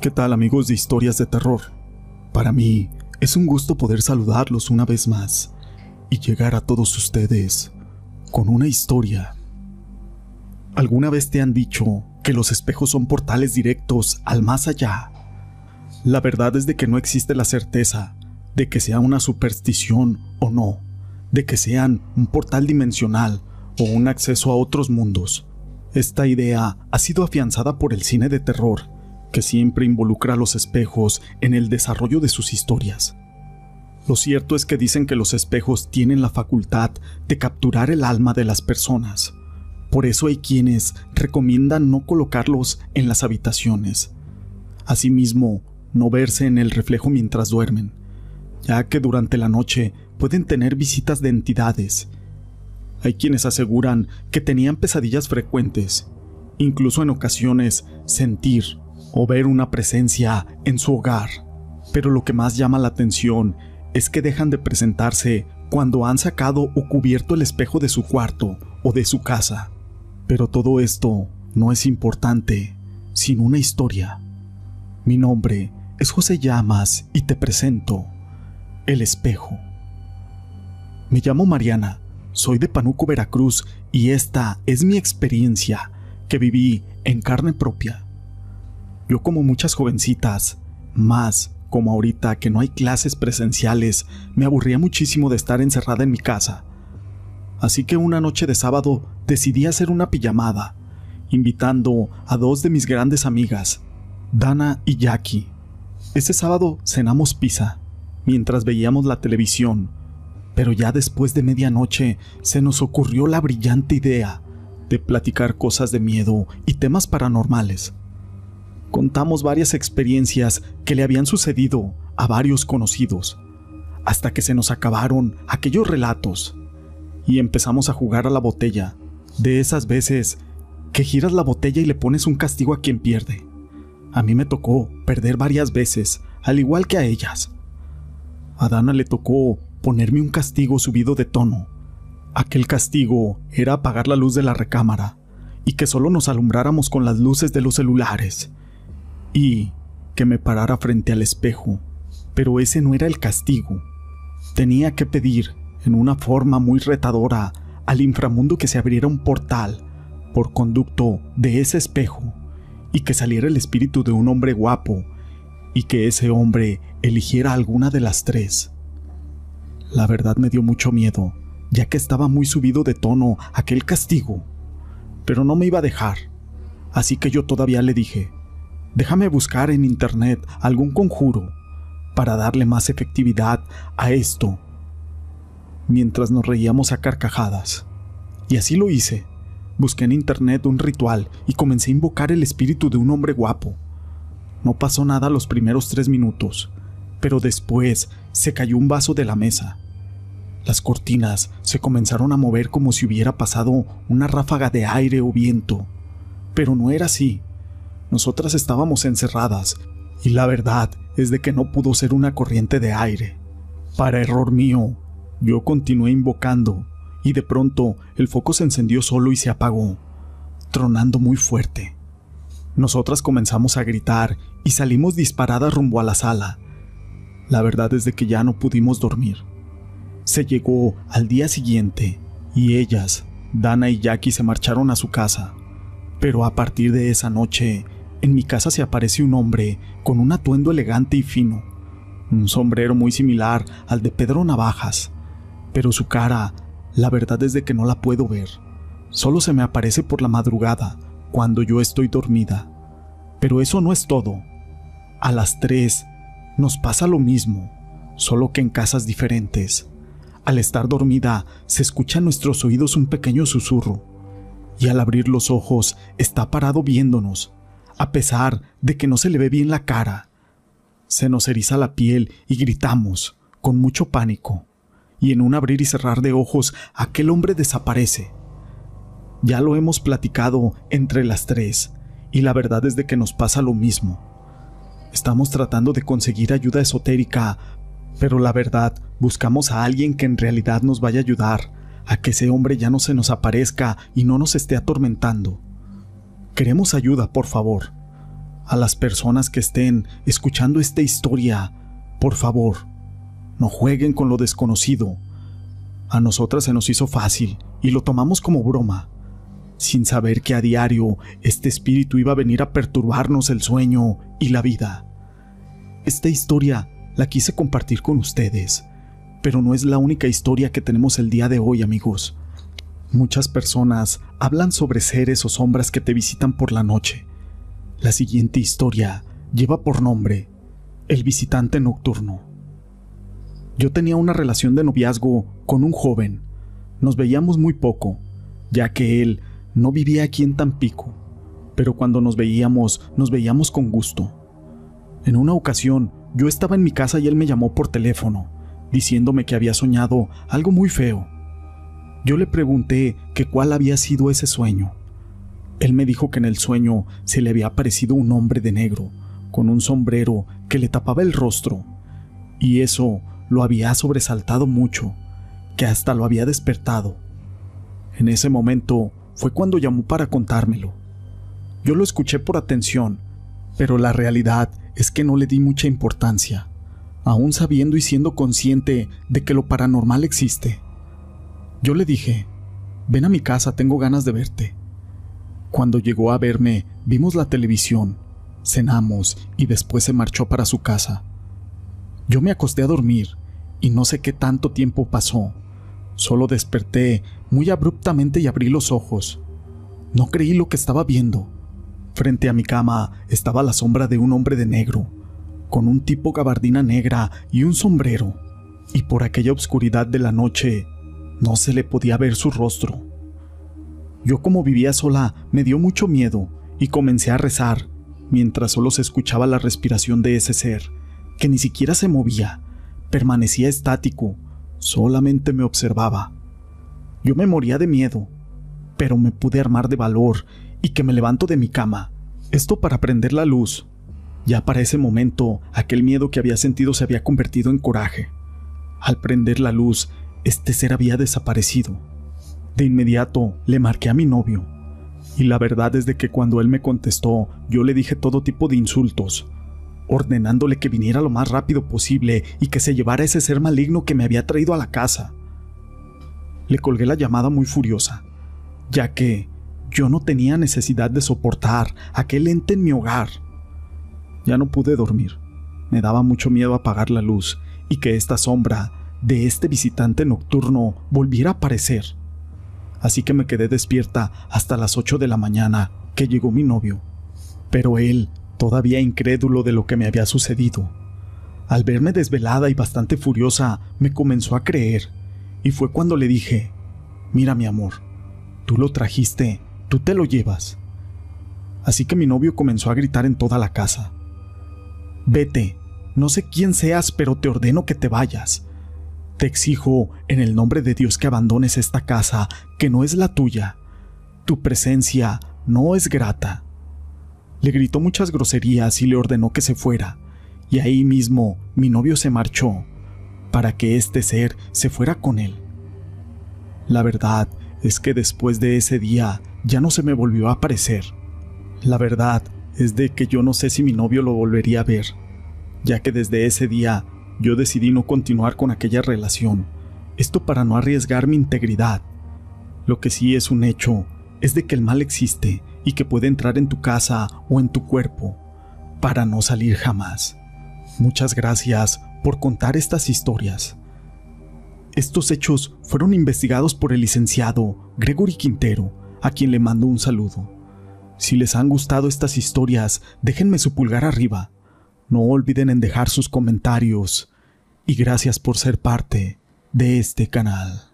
¿Qué tal amigos de historias de terror? Para mí es un gusto poder saludarlos una vez más y llegar a todos ustedes con una historia. ¿Alguna vez te han dicho que los espejos son portales directos al más allá? La verdad es de que no existe la certeza de que sea una superstición o no, de que sean un portal dimensional o un acceso a otros mundos. Esta idea ha sido afianzada por el cine de terror que siempre involucra a los espejos en el desarrollo de sus historias. Lo cierto es que dicen que los espejos tienen la facultad de capturar el alma de las personas. Por eso hay quienes recomiendan no colocarlos en las habitaciones. Asimismo, no verse en el reflejo mientras duermen, ya que durante la noche pueden tener visitas de entidades. Hay quienes aseguran que tenían pesadillas frecuentes, incluso en ocasiones sentir o ver una presencia en su hogar. Pero lo que más llama la atención es que dejan de presentarse cuando han sacado o cubierto el espejo de su cuarto o de su casa. Pero todo esto no es importante, sin una historia. Mi nombre es José Llamas y te presento El espejo. Me llamo Mariana, soy de Panuco, Veracruz y esta es mi experiencia que viví en carne propia. Yo como muchas jovencitas, más como ahorita que no hay clases presenciales, me aburría muchísimo de estar encerrada en mi casa. Así que una noche de sábado decidí hacer una pijamada, invitando a dos de mis grandes amigas, Dana y Jackie. Ese sábado cenamos pizza, mientras veíamos la televisión, pero ya después de medianoche se nos ocurrió la brillante idea de platicar cosas de miedo y temas paranormales contamos varias experiencias que le habían sucedido a varios conocidos, hasta que se nos acabaron aquellos relatos y empezamos a jugar a la botella, de esas veces que giras la botella y le pones un castigo a quien pierde. A mí me tocó perder varias veces, al igual que a ellas. A Dana le tocó ponerme un castigo subido de tono. Aquel castigo era apagar la luz de la recámara y que solo nos alumbráramos con las luces de los celulares y que me parara frente al espejo. Pero ese no era el castigo. Tenía que pedir, en una forma muy retadora, al inframundo que se abriera un portal por conducto de ese espejo y que saliera el espíritu de un hombre guapo y que ese hombre eligiera alguna de las tres. La verdad me dio mucho miedo, ya que estaba muy subido de tono aquel castigo, pero no me iba a dejar, así que yo todavía le dije, Déjame buscar en internet algún conjuro para darle más efectividad a esto. Mientras nos reíamos a carcajadas. Y así lo hice. Busqué en internet un ritual y comencé a invocar el espíritu de un hombre guapo. No pasó nada los primeros tres minutos, pero después se cayó un vaso de la mesa. Las cortinas se comenzaron a mover como si hubiera pasado una ráfaga de aire o viento, pero no era así. Nosotras estábamos encerradas, y la verdad es de que no pudo ser una corriente de aire. Para error mío, yo continué invocando, y de pronto el foco se encendió solo y se apagó, tronando muy fuerte. Nosotras comenzamos a gritar y salimos disparadas rumbo a la sala. La verdad es de que ya no pudimos dormir. Se llegó al día siguiente y ellas, Dana y Jackie, se marcharon a su casa. Pero a partir de esa noche, en mi casa se aparece un hombre con un atuendo elegante y fino, un sombrero muy similar al de Pedro Navajas, pero su cara, la verdad es de que no la puedo ver. Solo se me aparece por la madrugada, cuando yo estoy dormida. Pero eso no es todo. A las tres nos pasa lo mismo, solo que en casas diferentes. Al estar dormida se escucha en nuestros oídos un pequeño susurro, y al abrir los ojos está parado viéndonos, a pesar de que no se le ve bien la cara. Se nos eriza la piel y gritamos, con mucho pánico, y en un abrir y cerrar de ojos aquel hombre desaparece. Ya lo hemos platicado entre las tres, y la verdad es de que nos pasa lo mismo. Estamos tratando de conseguir ayuda esotérica, pero la verdad buscamos a alguien que en realidad nos vaya a ayudar a que ese hombre ya no se nos aparezca y no nos esté atormentando. Queremos ayuda, por favor. A las personas que estén escuchando esta historia, por favor, no jueguen con lo desconocido. A nosotras se nos hizo fácil y lo tomamos como broma, sin saber que a diario este espíritu iba a venir a perturbarnos el sueño y la vida. Esta historia la quise compartir con ustedes, pero no es la única historia que tenemos el día de hoy, amigos. Muchas personas hablan sobre seres o sombras que te visitan por la noche. La siguiente historia lleva por nombre El visitante nocturno. Yo tenía una relación de noviazgo con un joven. Nos veíamos muy poco, ya que él no vivía aquí en Tampico, pero cuando nos veíamos, nos veíamos con gusto. En una ocasión, yo estaba en mi casa y él me llamó por teléfono, diciéndome que había soñado algo muy feo yo le pregunté que cuál había sido ese sueño. Él me dijo que en el sueño se le había aparecido un hombre de negro, con un sombrero que le tapaba el rostro, y eso lo había sobresaltado mucho, que hasta lo había despertado. En ese momento fue cuando llamó para contármelo. Yo lo escuché por atención, pero la realidad es que no le di mucha importancia, aún sabiendo y siendo consciente de que lo paranormal existe. Yo le dije, ven a mi casa, tengo ganas de verte. Cuando llegó a verme, vimos la televisión, cenamos y después se marchó para su casa. Yo me acosté a dormir y no sé qué tanto tiempo pasó. Solo desperté muy abruptamente y abrí los ojos. No creí lo que estaba viendo. Frente a mi cama estaba la sombra de un hombre de negro, con un tipo gabardina negra y un sombrero, y por aquella oscuridad de la noche no se le podía ver su rostro. Yo como vivía sola me dio mucho miedo y comencé a rezar, mientras solo se escuchaba la respiración de ese ser, que ni siquiera se movía, permanecía estático, solamente me observaba. Yo me moría de miedo, pero me pude armar de valor y que me levanto de mi cama, esto para prender la luz. Ya para ese momento, aquel miedo que había sentido se había convertido en coraje. Al prender la luz, este ser había desaparecido. De inmediato le marqué a mi novio, y la verdad es de que cuando él me contestó, yo le dije todo tipo de insultos, ordenándole que viniera lo más rápido posible y que se llevara ese ser maligno que me había traído a la casa. Le colgué la llamada muy furiosa, ya que yo no tenía necesidad de soportar aquel ente en mi hogar. Ya no pude dormir. Me daba mucho miedo apagar la luz y que esta sombra de este visitante nocturno volviera a aparecer. Así que me quedé despierta hasta las 8 de la mañana que llegó mi novio. Pero él, todavía incrédulo de lo que me había sucedido, al verme desvelada y bastante furiosa, me comenzó a creer, y fue cuando le dije, mira mi amor, tú lo trajiste, tú te lo llevas. Así que mi novio comenzó a gritar en toda la casa, vete, no sé quién seas, pero te ordeno que te vayas. Te exijo, en el nombre de Dios, que abandones esta casa, que no es la tuya. Tu presencia no es grata. Le gritó muchas groserías y le ordenó que se fuera, y ahí mismo mi novio se marchó, para que este ser se fuera con él. La verdad es que después de ese día ya no se me volvió a aparecer. La verdad es de que yo no sé si mi novio lo volvería a ver, ya que desde ese día yo decidí no continuar con aquella relación, esto para no arriesgar mi integridad. Lo que sí es un hecho es de que el mal existe y que puede entrar en tu casa o en tu cuerpo, para no salir jamás. Muchas gracias por contar estas historias. Estos hechos fueron investigados por el licenciado Gregory Quintero, a quien le mando un saludo. Si les han gustado estas historias, déjenme su pulgar arriba no olviden en dejar sus comentarios y gracias por ser parte de este canal.